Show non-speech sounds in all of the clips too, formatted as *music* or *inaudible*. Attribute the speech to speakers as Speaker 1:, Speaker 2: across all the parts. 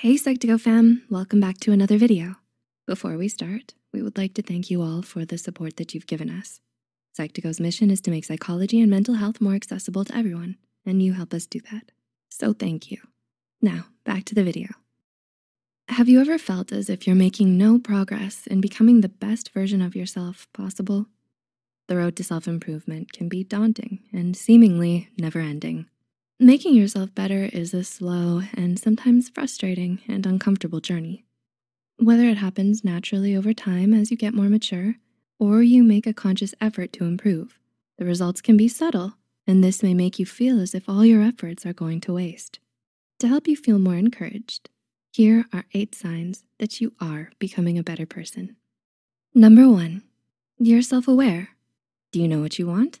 Speaker 1: Hey Psych2Go fam, welcome back to another video. Before we start, we would like to thank you all for the support that you've given us. Psych2Go's mission is to make psychology and mental health more accessible to everyone, and you help us do that. So thank you. Now, back to the video. Have you ever felt as if you're making no progress in becoming the best version of yourself possible? The road to self-improvement can be daunting and seemingly never ending. Making yourself better is a slow and sometimes frustrating and uncomfortable journey. Whether it happens naturally over time as you get more mature, or you make a conscious effort to improve, the results can be subtle, and this may make you feel as if all your efforts are going to waste. To help you feel more encouraged, here are eight signs that you are becoming a better person. Number one, you're self-aware. Do you know what you want?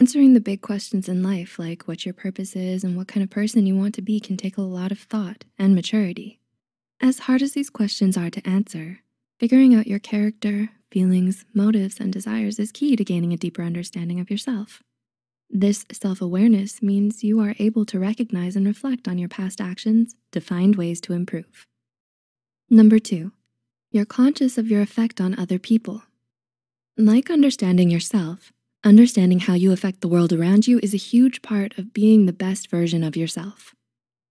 Speaker 1: Answering the big questions in life, like what your purpose is and what kind of person you want to be can take a lot of thought and maturity. As hard as these questions are to answer, figuring out your character, feelings, motives, and desires is key to gaining a deeper understanding of yourself. This self-awareness means you are able to recognize and reflect on your past actions to find ways to improve. Number two, you're conscious of your effect on other people. Like understanding yourself, Understanding how you affect the world around you is a huge part of being the best version of yourself.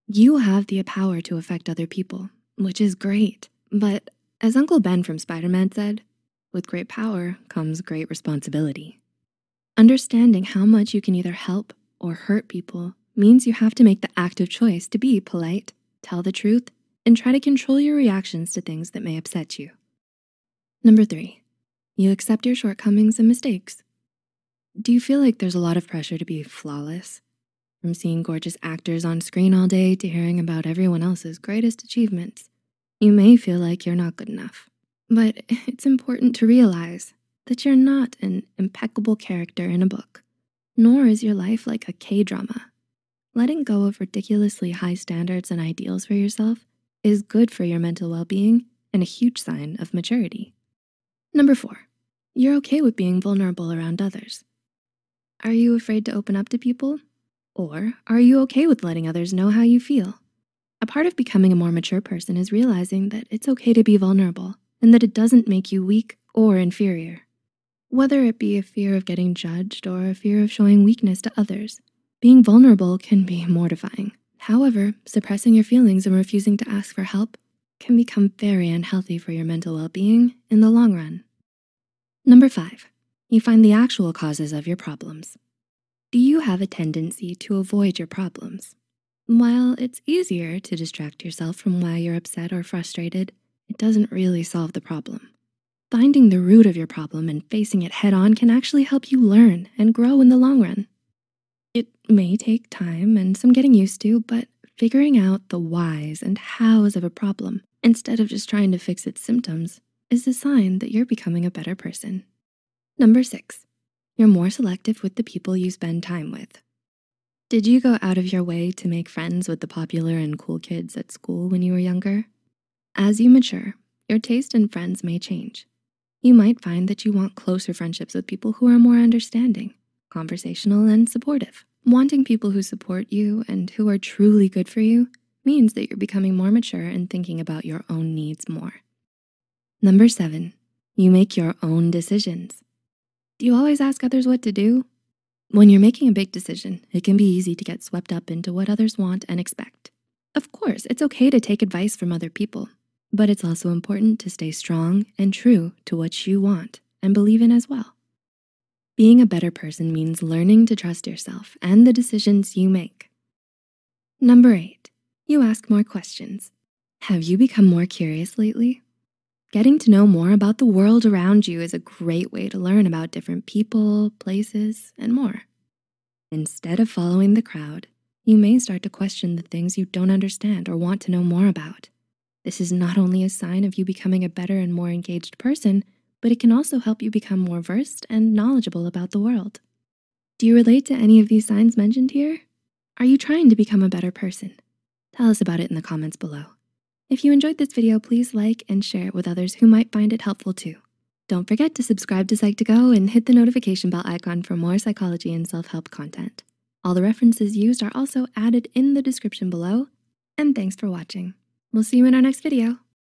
Speaker 1: You have the power to affect other people, which is great. But as Uncle Ben from Spider-Man said, with great power comes great responsibility. Understanding how much you can either help or hurt people means you have to make the active choice to be polite, tell the truth, and try to control your reactions to things that may upset you. Number three, you accept your shortcomings and mistakes. Do you feel like there's a lot of pressure to be flawless? From seeing gorgeous actors on screen all day to hearing about everyone else's greatest achievements, you may feel like you're not good enough. But *laughs* it's important to realize that you're not an impeccable character in a book, nor is your life like a K-drama. Letting go of ridiculously high standards and ideals for yourself is good for your mental well-being and a huge sign of maturity. Number four, you're okay with being vulnerable around others. Are you afraid to open up to people? Or are you okay with letting others know how you feel? A part of becoming a more mature person is realizing that it's okay to be vulnerable and that it doesn't make you weak or inferior. Whether it be a fear of getting judged or a fear of showing weakness to others, being vulnerable can be mortifying. However, suppressing your feelings and refusing to ask for help can become very unhealthy for your mental well-being in the long run. Number five, you find the actual causes of your problems. Do you have a tendency to avoid your problems? While it's easier to distract yourself from why you're upset or frustrated, it doesn't really solve the problem. Finding the root of your problem and facing it head on can actually help you learn and grow in the long run. It may take time and some getting used to, but figuring out the whys and hows of a problem instead of just trying to fix its symptoms is a sign that you're becoming a better person. Number six, you're more selective with the people you spend time with. Did you go out of your way to make friends with the popular and cool kids at school when you were younger? As you mature, your taste in friends may change. You might find that you want closer friendships with people who are more understanding, conversational, and supportive. Wanting people who support you and who are truly good for you means that you're becoming more mature and thinking about your own needs more. Number seven, you make your own decisions. Do you always ask others what to do? When you're making a big decision, it can be easy to get swept up into what others want and expect. Of course, it's okay to take advice from other people, but it's also important to stay strong and true to what you want and believe in as well. Being a better person means learning to trust yourself and the decisions you make. Number eight, you ask more questions. Have you become more curious lately? Getting to know more about the world around you is a great way to learn about different people, places, and more. Instead of following the crowd, you may start to question the things you don't understand or want to know more about. This is not only a sign of you becoming a better and more engaged person, but it can also help you become more versed and knowledgeable about the world. Do you relate to any of these signs mentioned here? Are you trying to become a better person? Tell us about it in the comments below. If you enjoyed this video, please like and share it with others who might find it helpful too. Don't forget to subscribe to Psych2Go and hit the notification bell icon for more psychology and self-help content. All the references used are also added in the description below. And thanks for watching. We'll see you in our next video.